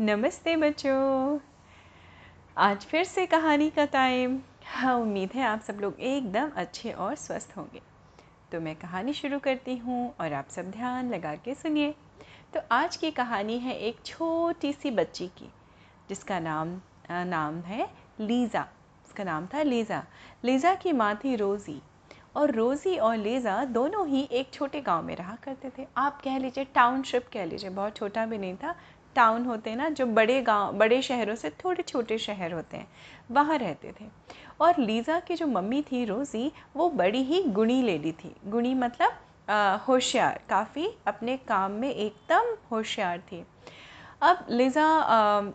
नमस्ते बच्चों। आज फिर से कहानी का टाइम हाँ उम्मीद है आप सब लोग एकदम अच्छे और स्वस्थ होंगे। तो मैं कहानी शुरू करती हूँ और आप सब ध्यान लगा के सुनिए। तो आज की कहानी है एक छोटी सी बच्ची की, जिसका नाम नाम है लीज़ा। उसका नाम था लीज़ा। लीज़ा की माँ थी रोज़ी। और रोज़ी और लेज़ा दोनों ही एक छोटे गाँव में रहा करते थे। आप कह लीजिए टाउनशिप कह लीजिए। बहुत छोटा भी नहीं था टाउन होते हैं ना, जो बड़े गाँव, बड़े शहरों से थोड़े छोटे शहर होते हैं, वहाँ रहते थे। और लीज़ा की जो मम्मी थी रोज़ी, वो बड़ी ही गुणी लेडी थी। गुणी मतलब होशियार, काफ़ी अपने काम में एकदम होशियार थी। अब लीज़ा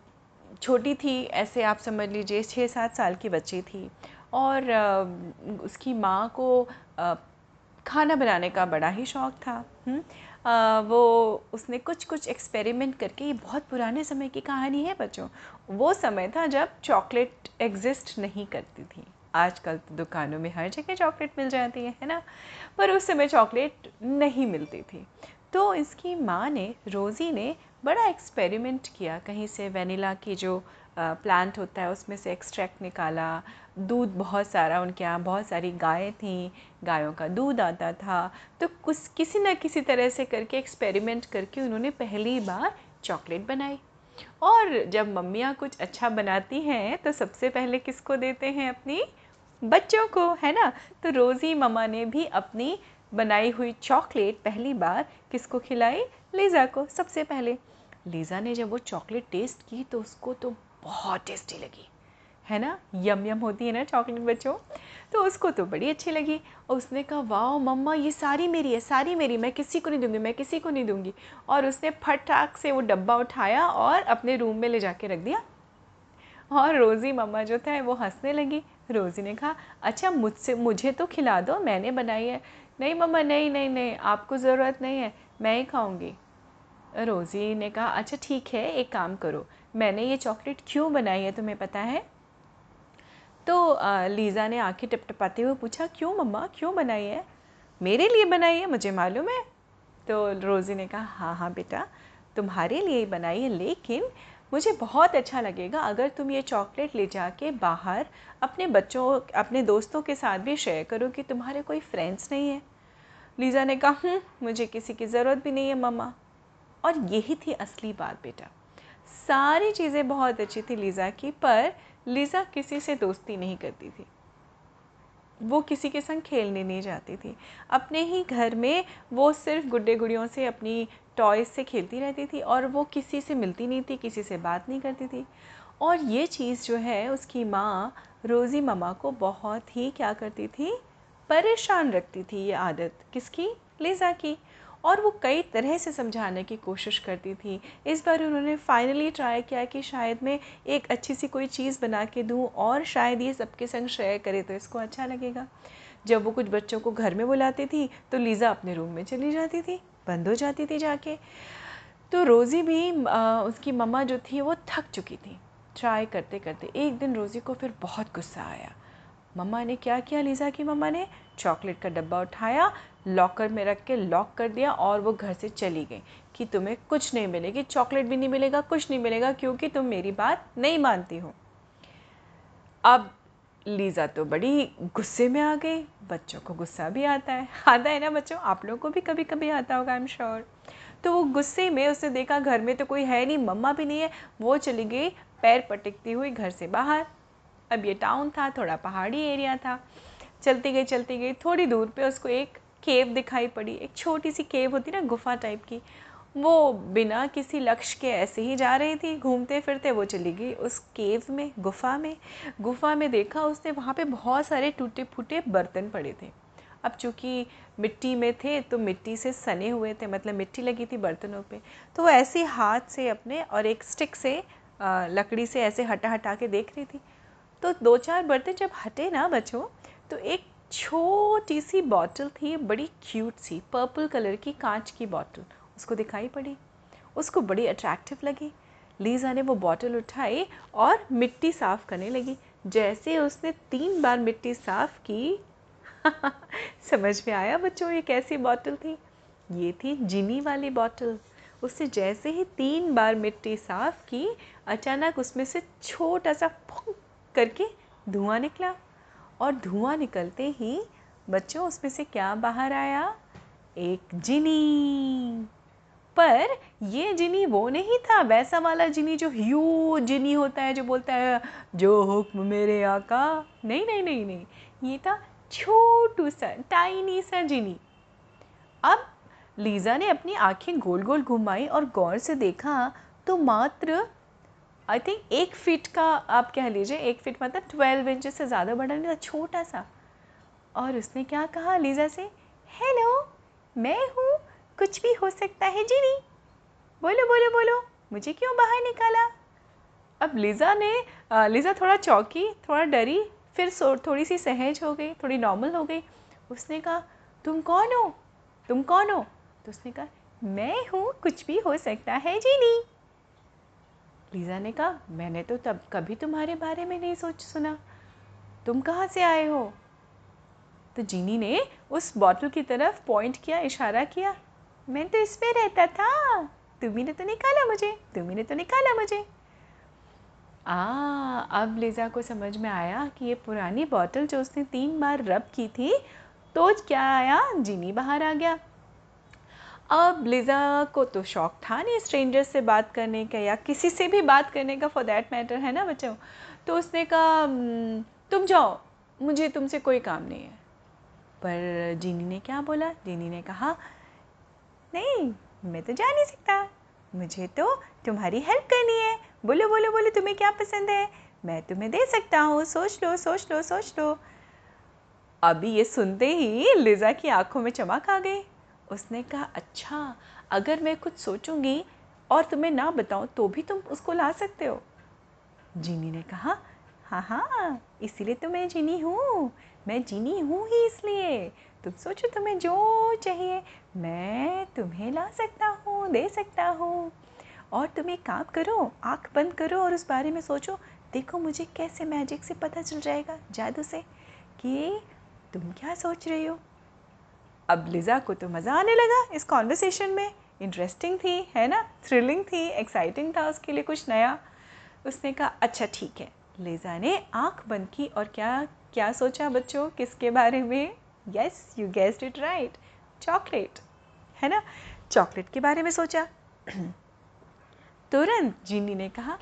छोटी थी, ऐसे आप समझ लीजिए छः सात साल की बच्ची थी। और उसकी माँ को खाना बनाने का बड़ा ही शौक़ था। आ, वो उसने कुछ कुछ एक्सपेरिमेंट करके ये बहुत पुराने समय की कहानी है बच्चों। वो समय था जब चॉकलेट एग्जिस्ट नहीं करती थी। आजकल तो दुकानों में हर जगह चॉकलेट मिल जाती है है ना? पर उस समय चॉकलेट नहीं मिलती थी। तो इसकी माँ ने रोज़ी ने बड़ा एक्सपेरिमेंट किया कहीं से वेनिला की जो प्लांट होता है, उसमें से एक्सट्रैक्ट निकाला। दूध बहुत सारा, उनके यहाँ बहुत सारी गायें थीं, गायों का दूध आता था। तो कुछ किसी न किसी तरह से करके एक्सपेरिमेंट करके उन्होंने पहली बार चॉकलेट बनाई। और जब मम्मियाँ कुछ अच्छा बनाती हैं तो सबसे पहले किसको देते हैं अपनी? बच्चों को, है ना? तो रोज़ी ममा ने भी अपनी बनाई हुई चॉकलेट पहली बार किसको खिलाई? लीज़ा को, सबसे पहले। लीज़ा ने जब वो चॉकलेट टेस्ट की तो उसको तो बहुत टेस्टी लगी। है ना? यम यम होती है ना चॉकलेट बच्चों? तो उसको तो बड़ी अच्छी लगी। और उसने कहा वाह मम्मा, ये सारी मेरी है, सारी मेरी। मैं किसी को नहीं दूँगी, मैं किसी को नहीं दूँगी। और उसने फटाक से वो डब्बा उठाया और अपने रूम में ले जाके रख दिया। और रोज़ी मम्मा जो था, वो हंसने लगी। रोज़ी ने कहा अच्छा मुझसे, मुझे तो खिला दो, मैंने बनाई है। नहीं मम्मा, नहीं नहीं नहीं, आपको ज़रूरत नहीं है, मैं ही खाऊँगी। रोज़ी ने कहा अच्छा ठीक है, एक काम करो मैंने ये चॉकलेट क्यों बनाई है तुम्हें पता है? तो लीज़ा ने आँखें टपटपाते हुए पूछा क्यों मम्मा? क्यों बनाई है? मेरे लिए बनाई है मुझे मालूम है। तो रोज़ी ने कहा हाँ हाँ बेटा तुम्हारे लिए ही बनाई है लेकिन मुझे बहुत अच्छा लगेगा अगर तुम ये चॉकलेट ले जाके बाहर अपने बच्चों अपने दोस्तों के साथ भी शेयर करो कि तुम्हारे कोई फ्रेंड्स नहीं है। लीज़ा ने कहा हम्म, मुझे किसी की ज़रूरत भी नहीं है मम्मा। और यही थी असली बात बेटा। सारी चीज़ें बहुत अच्छी थी लीज़ा की, पर लीज़ा किसी से दोस्ती नहीं करती थी। वो किसी के संग खेलने नहीं जाती थी। अपने ही घर में वो सिर्फ़ गुड्डे गुड़ियों से अपनी टॉयज़ से खेलती रहती थी और वो किसी से मिलती नहीं थी, किसी से बात नहीं करती थी। और ये चीज़ जो है, उसकी माँ रोज़ी ममा को बहुत ही क्या करती थी, परेशान रखती थी ये आदत किसकी? लीज़ा की। और वो कई तरह से समझाने की कोशिश करती थी। इस बार उन्होंने फाइनली ट्राई किया कि शायद मैं एक अच्छी सी कोई चीज़ बना के दूँ और शायद ये सबके संग शेयर करे तो इसको अच्छा लगेगा। जब वो कुछ बच्चों को घर में बुलाती थी तो लीज़ा अपने रूम में चली जाती थी बंद हो जाती थी जाके। तो रोज़ी भी आ, उसकी मम्मा जो थी वो थक चुकी थी। ट्राई करते करते एक दिन रोज़ी को फिर बहुत गुस्सा आया। मम्मा ने क्या किया? लीज़ा की मम्मा ने चॉकलेट का डब्बा उठाया, लॉकर में रख के लॉक कर दिया और वो घर से चली गई कि तुम्हें कुछ नहीं मिलेगी, चॉकलेट भी नहीं मिलेगा, कुछ नहीं मिलेगा क्योंकि तुम मेरी बात नहीं मानती हो। अब लीज़ा तो बड़ी गुस्से में आ गई, बच्चों को गुस्सा भी आता है। आता है ना बच्चों? आप लोगों को भी कभी कभी आता होगा आई एम श्योर तो वो गुस्से में उसने देखा, घर में तो कोई है नहीं, मम्मा भी नहीं है। वो चली गई, पैर पटकती हुई घर से बाहर। अब ये टाउन था, थोड़ा पहाड़ी एरिया था। चलती गई चलती गई, थोड़ी दूर पे उसको एक केव दिखाई पड़ी। एक छोटी सी केव होती ना, गुफा टाइप की। वो बिना किसी लक्ष्य के ऐसे ही जा रही थी, घूमते फिरते वो चली गई उस केव में, गुफा में। गुफा में देखा उसने, वहाँ पे बहुत सारे टूटे फूटे बर्तन पड़े थे। अब चूँकि मिट्टी में थे तो मिट्टी से सने हुए थे मतलब मिट्टी लगी थी बर्तनों पे। तो वो ऐसे हाथ से अपने और एक स्टिक से लकड़ी से ऐसे हटा हटा के देख रही थी। तो दो चार बर्तन जब हटे ना बच्चों तो एक छोटी सी बॉटल थी, बड़ी क्यूट सी पर्पल कलर की कांच की बॉटल उसको दिखाई पड़ी। उसको बड़ी अट्रैक्टिव लगी। लीज़ा ने वो बॉटल उठाई और मिट्टी साफ़ करने लगी। जैसे उसने तीन बार मिट्टी साफ़ की, समझ में आया बच्चों ये कैसी बॉटल थी? ये थी जिनी वाली बॉटल उसने जैसे ही तीन बार मिट्टी साफ़ की, अचानक उसमें से छोटा सा करके धुआँ निकला और धुआँ निकलते ही बच्चों, उसमें से क्या बाहर आया? एक जिनी। पर ये जिनी वो नहीं था, वैसा वाला जिनी जो ह्यू जिनी होता है, जो बोलता है, जो हुक्म मेरे आका। नहीं नहीं नहीं नहीं, ये था छोटू सा, टाइनी सा जिनी। अब लीज़ा ने अपनी आँखें गोल गोल घुमाई और गौर से देखा तो मात्र आई थिंक एक फिट का आप कह लीजिए, एक फिट मतलब ट्वेल्व इंच से ज़्यादा बड़ा नहीं था, छोटा सा। और उसने क्या कहा लीज़ा से हेलो मैं हूँ, कुछ भी हो सकता है जी नहीं बोलो बोलो बोलो, मुझे क्यों बाहर निकाला? अब लीज़ा ने लीज़ा थोड़ा चौकी, थोड़ा डरी, फिर थोड़ी सी सहज हो गई, थोड़ी नॉर्मल हो गई। उसने कहा, तुम कौन हो? तुम कौन हो? तो उसने कहा, मैं हूँ, कुछ भी हो सकता है जी नहीं लीज़ा ने कहा, मैंने तो तब, कभी तुम्हारे बारे में नहीं सोच सुना। तुम कहाँ से आए हो? तो जीनी ने उस बॉटल की तरफ़ पॉइंट किया, इशारा किया, मैं तो इसमें रहता था। तुम्ही ने तो निकाला मुझे, तुम्ही ने तो निकाला मुझे। आ, अब लीज़ा को समझ में आया कि ये पुरानी बॉटल जो उसने तीन बार रब की थी तो क्या आया? जीनी बाहर आ गया। अब लिज़ा को तो शौक था नहीं स्ट्रेंजर से बात करने का या किसी से भी बात करने का फॉर दैट मैटर है ना बच्चों? तो उसने कहा तुम जाओ, मुझे तुमसे कोई काम नहीं है। पर जीनी ने क्या बोला? जीनी ने कहा, नहीं, मैं तो जा नहीं सकता। मुझे तो तुम्हारी हेल्प करनी है। बोलो बोलो बोलो, तुम्हें क्या पसंद है? मैं तुम्हें दे सकता हूँ। सोच लो सोच लो सोच लो। अभी ये सुनते ही लिज़ा की आँखों में चमक आ गई। उसने कहा अच्छा अगर मैं कुछ सोचूँगी और तुम्हें ना बताऊँ तो भी तुम उसको ला सकते हो। जीनी ने कहा हाँ हाँ इसीलिए तो मैं जीनी हूँ। मैं जीनी हूँ ही इसलिए। तुम सोचो तुम्हें जो चाहिए, मैं तुम्हें ला सकता हूँ, दे सकता हूँ। और तुम एक काम करो, आँख बंद करो और उस बारे में सोचो। देखो मुझे कैसे मैजिक से पता चल जाएगा, जादू से, कि तुम क्या सोच रही हो? अब लिज़ा को तो मज़ा आने लगा इस कॉन्वर्सेशन में। इंटरेस्टिंग थी, है ना? थ्रिलिंग थी एक्साइटिंग था उसके लिए कुछ नया। उसने कहा अच्छा ठीक है। लिज़ा ने आँख बंद की और क्या क्या सोचा बच्चों? किसके बारे में? Yes you guessed it right chocolate है ना? चॉकलेट के बारे में सोचा। तुरंत जीनी ने कहा,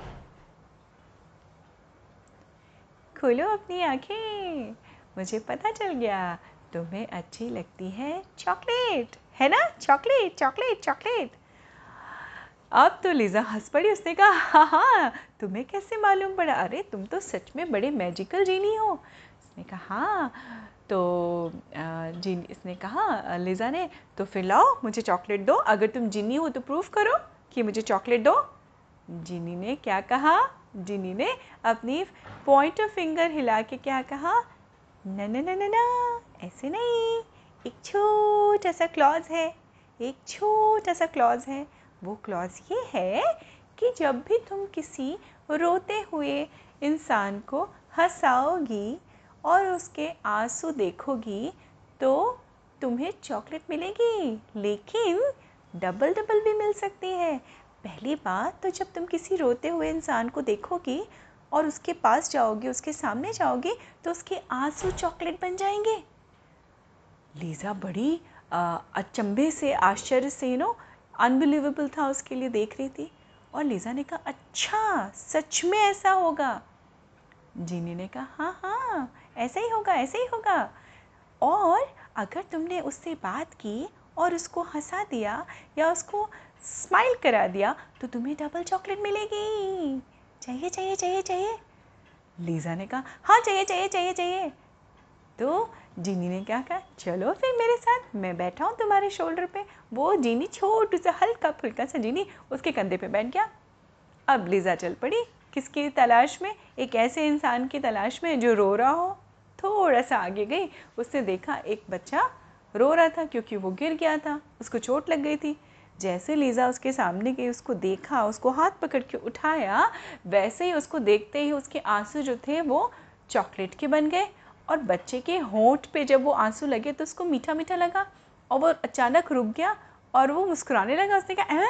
खोलो अपनी आँखें। मुझे पता चल गया। तुम्हें अच्छी लगती है चॉकलेट, है ना? Chocolate chocolate chocolate. अब तो लिज़ा हंस पड़ी, उसने कहा हाँ हाँ तुम्हें कैसे मालूम पड़ा? अरे, तुम तो सच में बड़े मैजिकल जीनी हो। उसने कहा हाँ तो जीनी इसने कहा, लिज़ा ने तो फिर लाओ, मुझे चॉकलेट दो। अगर तुम जीनी हो तो प्रूफ करो कि मुझे चॉकलेट दो। जीनी ने क्या कहा? जीनी ने अपनी पॉइंट ऑफ़ फिंगर हिला के क्या कहा? न न न न ऐसे नहीं, एक छोटा सा क्लॉज है, एक छोटा सा क्लॉज है। वो क्लॉज ये है कि जब भी तुम किसी रोते हुए इंसान को हंसाओगी और उसके आँसू देखोगी तो तुम्हें चॉकलेट मिलेगी, लेकिन डबल डबल भी मिल सकती है। पहली बात तो जब तुम किसी रोते हुए इंसान को देखोगी और उसके पास जाओगे, उसके सामने जाओगे तो उसके आँसू चॉकलेट बन जाएँगे। लीज़ा बड़ी अचंभे से, आश्चर्य से यू नो अनबिलीवेबल था उसके लिए देख रही थी। और लीज़ा ने कहा अच्छा सच में ऐसा होगा? जीनी ने कहा हाँ हाँ ऐसा ही होगा, ऐसा ही होगा। और अगर तुमने उससे बात की और उसको हंसा दिया या उसको स्माइल करा दिया तो तुम्हें डबल चॉकलेट मिलेगी। चाहिए चाहिए चाहिए चाहिए। लीज़ा ने कहा हाँ चाहिए चाहिए चाहिए चाहिए। तो जीनी ने क्या कहा? चलो फिर मेरे साथ, मैं बैठा हूँ तुम्हारे शोल्डर पे। वो जीनी छोटू सा, हल्का फुल्का सा जीनी उसके कंधे पे बैठ गया। अब लीज़ा चल पड़ी। किसकी तलाश में? एक ऐसे इंसान की तलाश में जो रो रहा हो। थोड़ा सा आगे गई। उसने देखा एक बच्चा रो रहा था क्योंकि वो गिर गया था। उसको चोट लग गई थी। जैसे लीज़ा उसके सामने गई, उसको देखा, उसको हाथ पकड़ के उठाया, वैसे ही उसको देखते ही उसके आँसू जो थे वो चॉकलेट के बन गए। और बच्चे के होंठ पे जब वो आँसू लगे तो उसको मीठा मीठा लगा और वो अचानक रुक गया और वो मुस्कुराने लगा। उसने कहा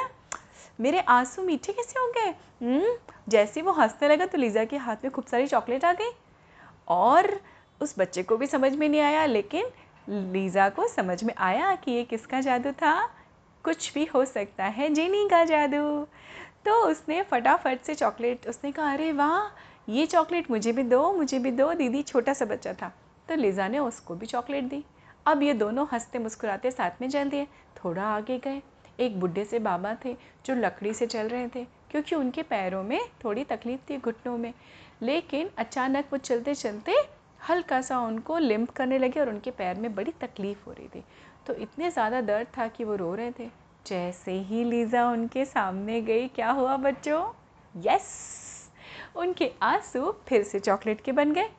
मेरे आँसू मीठे कैसे हो गए? हम्म, जैसे वो हंसने लगा तो लीज़ा के हाथ में खूब सारी चॉकलेट आ गई और उस बच्चे को भी समझ में नहीं आया लेकिन लीज़ा को समझ में आया कि ये किसका जादू था। कुछ भी हो सकता है जीनी का जादू। तो उसने फटाफट से चॉकलेट उसने कहा अरे वाह ये चॉकलेट मुझे भी दो, मुझे भी दो, दीदी छोटा सा बच्चा था तो लीज़ा ने उसको भी चॉकलेट दी। अब ये दोनों हँसते मुस्कुराते साथ में चल दिए, थोड़ा आगे गए। एक बुढ़े से बाबा थे जो लकड़ी से चल रहे थे, क्योंकि उनके पैरों में थोड़ी तकलीफ़ थी घुटनों में। लेकिन अचानक वो चलते चलते हल्का सा उनको लिम्प करने लगे और उनके पैर में बड़ी तकलीफ़ हो रही थी। तो इतने ज़्यादा दर्द था कि वो रो रहे थे। जैसे ही लीज़ा उनके सामने गई, क्या हुआ बच्चों? यस! उनके आँसू फिर से चॉकलेट के बन गए।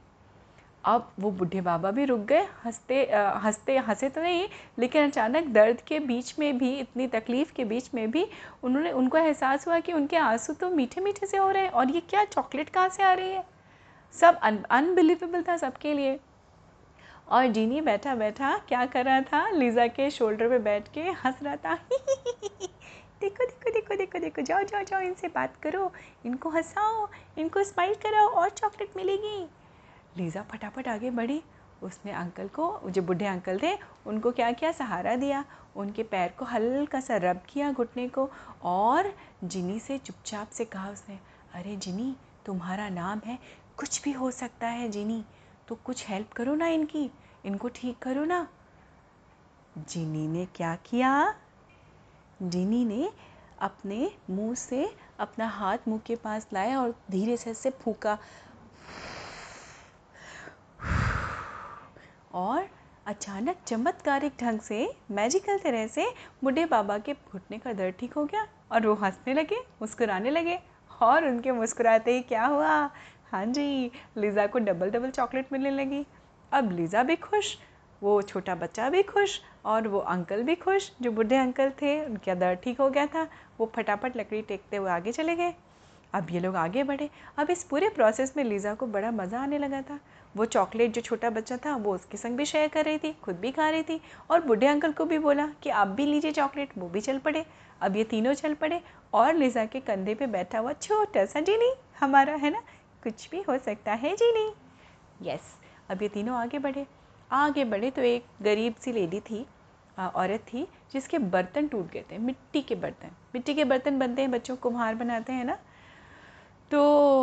अब वो बूढ़े बाबा भी रुक गए, हँसते हँसते, हंसे तो नहीं, लेकिन अचानक दर्द के बीच में भी, इतनी तकलीफ़ के बीच में भी उन्होंने, उनको एहसास हुआ कि उनके आँसू तो मीठे मीठे से हो रहे हैं और ये क्या चॉकलेट कहाँ से आ रही है? सब अनबिलीवेबल था सबके लिए। और जीनी बैठा बैठा क्या कर रहा था? लीज़ा के शोल्डर पे बैठ के हंस रहा था। देखो देखो देखो देखो देखो, जाओ जाओ जाओ, इनसे बात करो, इनको हंसाओ, इनको स्माइल कराओ, और चॉकलेट मिलेगी। लीज़ा फटाफट आगे बढ़ी। उसने अंकल को, जो बूढ़े अंकल थे, उनको क्या किया सहारा दिया? उनके पैर को हल्का सा रब किया घुटने को, और जिनी से चुपचाप से कहा उसने, अरे जिनी, तुम्हारा नाम है, कुछ भी हो सकता है जिनी तो कुछ हेल्प करो ना इनकी, इनको ठीक करो ना। जिनी ने क्या किया? जिनी ने अपने मुँह से अपना हाथ मुँह के पास लाया और धीरे से से फूका। और अचानक चमत्कारिक ढंग से मैजिकल तरह से बुढ़े बाबा के घुटने का दर्द ठीक हो गया और वो हंसने लगे, मुस्कुराने लगे और उनके मुस्कुराते ही क्या हुआ? हाँ जी लीज़ा को डबल डबल चॉकलेट मिलने लगी। अब लीज़ा भी खुश, वो छोटा बच्चा भी खुश और वो अंकल भी खुश, जो बूढ़े अंकल थे, उनका दर्द ठीक हो गया था, वो फटाफट लकड़ी टेकते हुए आगे चले गए। अब ये लोग आगे बढ़े। अब इस पूरे प्रोसेस में लीज़ा को बड़ा मज़ा आने लगा था। वो चॉकलेट जो छोटा बच्चा था, वो उसके संग भी शेयर कर रही थी, खुद भी खा रही थी और बूढ़े अंकल को भी बोला कि आप भी लीजिए चॉकलेट वो भी चल पड़े। अब ये तीनों चल पड़े और लीज़ा के कंधे पे बैठा हुआ छोटा सा जीनी हमारा, है ना? कुछ भी हो सकता है जीनी यस अब ये तीनों आगे बढ़े। आगे बढ़े तो एक गरीब सी लेडी थी औरत थी, जिसके बर्तन टूट गए थे, मिट्टी के बर्तन। मिट्टी के बर्तन बनते हैं, बच्चों कुम्हार बनाते हैं ना। तो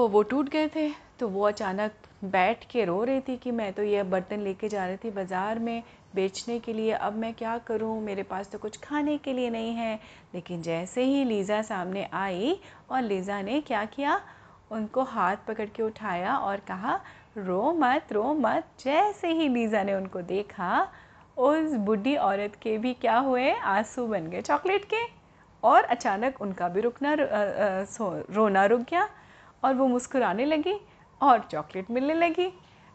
वो टूट गए थे तो वो अचानक बैठ के रो रही थी कि मैं तो ये बर्तन लेके जा रही थी बाज़ार में बेचने के लिए, अब मैं क्या करूँ? मेरे पास तो कुछ खाने के लिए नहीं है। लेकिन जैसे ही लीज़ा सामने आई और लीज़ा ने क्या किया? उनको हाथ पकड़ के उठाया और कहा, रो मत रो मत। जैसे ही लीज़ा ने उनको देखा, उस बुढ़ी औरत के भी क्या हुए? आँसू बन गए चॉकलेट के और अचानक उनका भी रुकना रोना रुक गया और वो मुस्कुराने लगी और चॉकलेट मिलने लगी।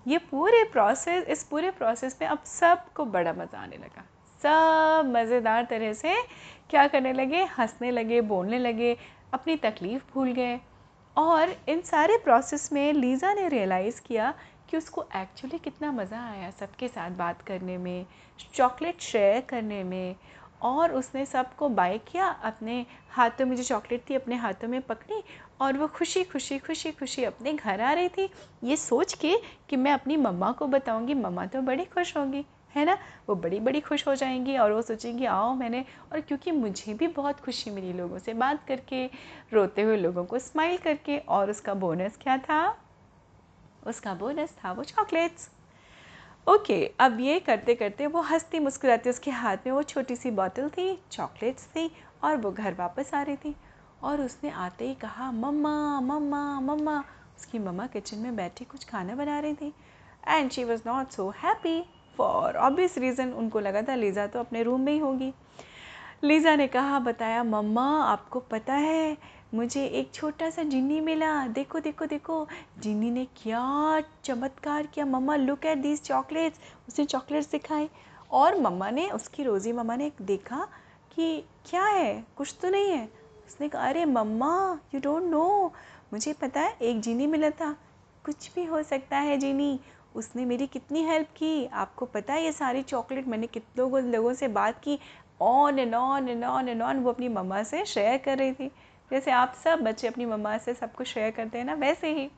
ये पूरे प्रोसेस इस पूरे प्रोसेस में अब सबको बड़ा मज़ा आने लगा। सब मज़ेदार तरह से क्या करने लगे? हंसने लगे, बोलने लगे, अपनी तकलीफ़ भूल गए। और इन सारे प्रोसेस में लीज़ा ने रियलाइज़ किया कि उसको एक्चुअली कितना मज़ा आया सबके साथ बात करने में चॉकलेट शेयर करने में और उसने सबको बाय किया अपने हाथों में, जो चॉकलेट थी अपने हाथों में पकड़ी और वो खुशी खुशी खुशी खुशी अपने घर आ रही थी। ये सोच के कि मैं अपनी मम्मा को बताऊँगी, मम्मा तो बड़ी खुश होंगी। है ना? वो बड़ी बड़ी खुश हो जाएँगी और वो सोचेंगी, आओ मैंने और क्योंकि मुझे भी बहुत खुशी मिली लोगों से बात करके, रोते हुए लोगों को स्माइल करके और उसका बोनस क्या था? उसका बोनस था वो चॉकलेट्स ओके अब ये करते करते वो हंसती मुस्कुराती उसके हाथ में वो छोटी सी बॉटल थी चॉकलेट्स थी और वो घर वापस आ रही थी। और उसने आते ही कहा, मम्मा मम्मा मम्मा। उसकी मम्मा किचन में बैठी कुछ खाना बना रही थी। And she was not so happy for obvious reason उनको लगा था लीज़ा तो अपने रूम में ही होगी। लीज़ा ने कहा, बताया, मम्मा, आपको पता है, मुझे एक छोटा सा जिन्नी मिला। देखो देखो देखो, जिन्नी ने क्या चमत्कार किया। मम्मा लुक एट दीज चॉकलेट्स उसने चॉकलेट्स दिखाए। और मम्मा ने, उसकी रोज़ी मम्मा ने देखा कि क्या है? कुछ तो नहीं है। उसने कहा, अरे मम्मा यू डोंट नो मुझे पता है, एक जीनी मिला था। कुछ भी हो सकता है जीनी उसने मेरी कितनी हेल्प की? आपको पता है ये सारी चॉकलेट मैंने कितनों लोगों से बात की on and on and on and on वो अपनी मम्मा से शेयर कर रही थी। जैसे आप सब बच्चे अपनी मम्मा से सब कुछ शेयर करते हैं ना वैसे ही।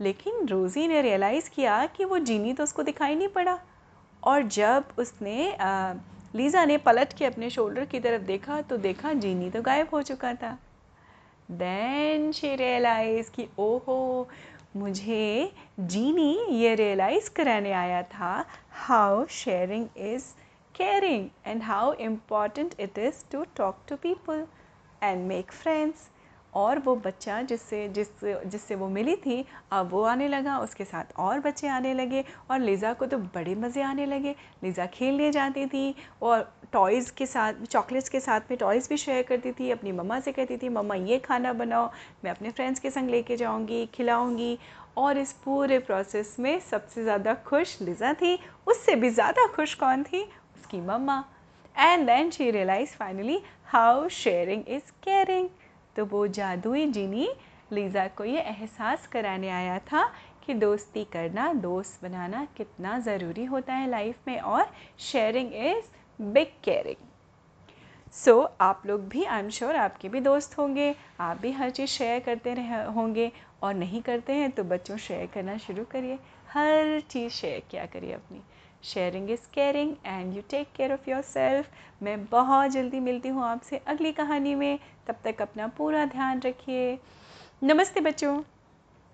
लेकिन रोज़ी ने रियलाइज़ किया कि वो जीनी तो उसको दिखाई नहीं पड़ा। और जब उसने आ, लीज़ा ने पलट के अपने शोल्डर की तरफ़ देखा तो देखा जीनी तो गायब हो चुका था। देन शी रियलाइज़ कि ओहो मुझे जीनी ये रियलाइज़ कराने आया था how sharing is caring and how important it is to talk to people and make friends और वो बच्चा जिससे, जिस, जिससे वो मिली थी, अब वो आने लगा, उसके साथ और बच्चे आने लगे और लिज़ा को तो बड़े मज़े आने लगे। लिज़ा खेलने जाती थी और टॉयज़ के साथ चॉकलेट्स के साथ में टॉयज़ भी शेयर करती थी, अपनी मम्मा से कहती थी, मम्मा, ये खाना बनाओ, मैं अपने फ्रेंड्स के संग लेके जाऊँगी, खिलाऊँगी। और इस पूरे प्रोसेस में सबसे ज़्यादा खुश लिज़ा थी। उससे भी ज़्यादा खुश कौन थी? उसकी मम्मा and then she realise finally how sharing is caring तो वो जादुई जीनी लीज़ा को ये एहसास कराने आया था कि दोस्ती करना, दोस्त बनाना कितना ज़रूरी होता है लाइफ में और sharing is big caring so आप लोग भी आई एम श्योर आपके भी दोस्त होंगे, आप भी हर चीज़ शेयर करते रहे, होंगे और नहीं करते हैं तो बच्चों शेयर करना शुरू करिए। हर चीज़ शेयर किया करिए अपनी। Sharing is caring and you take care of your self मैं बहुत जल्दी मिलती हूँ आपसे अगली कहानी में। तब तक अपना पूरा ध्यान रखिए। नमस्ते बच्चों।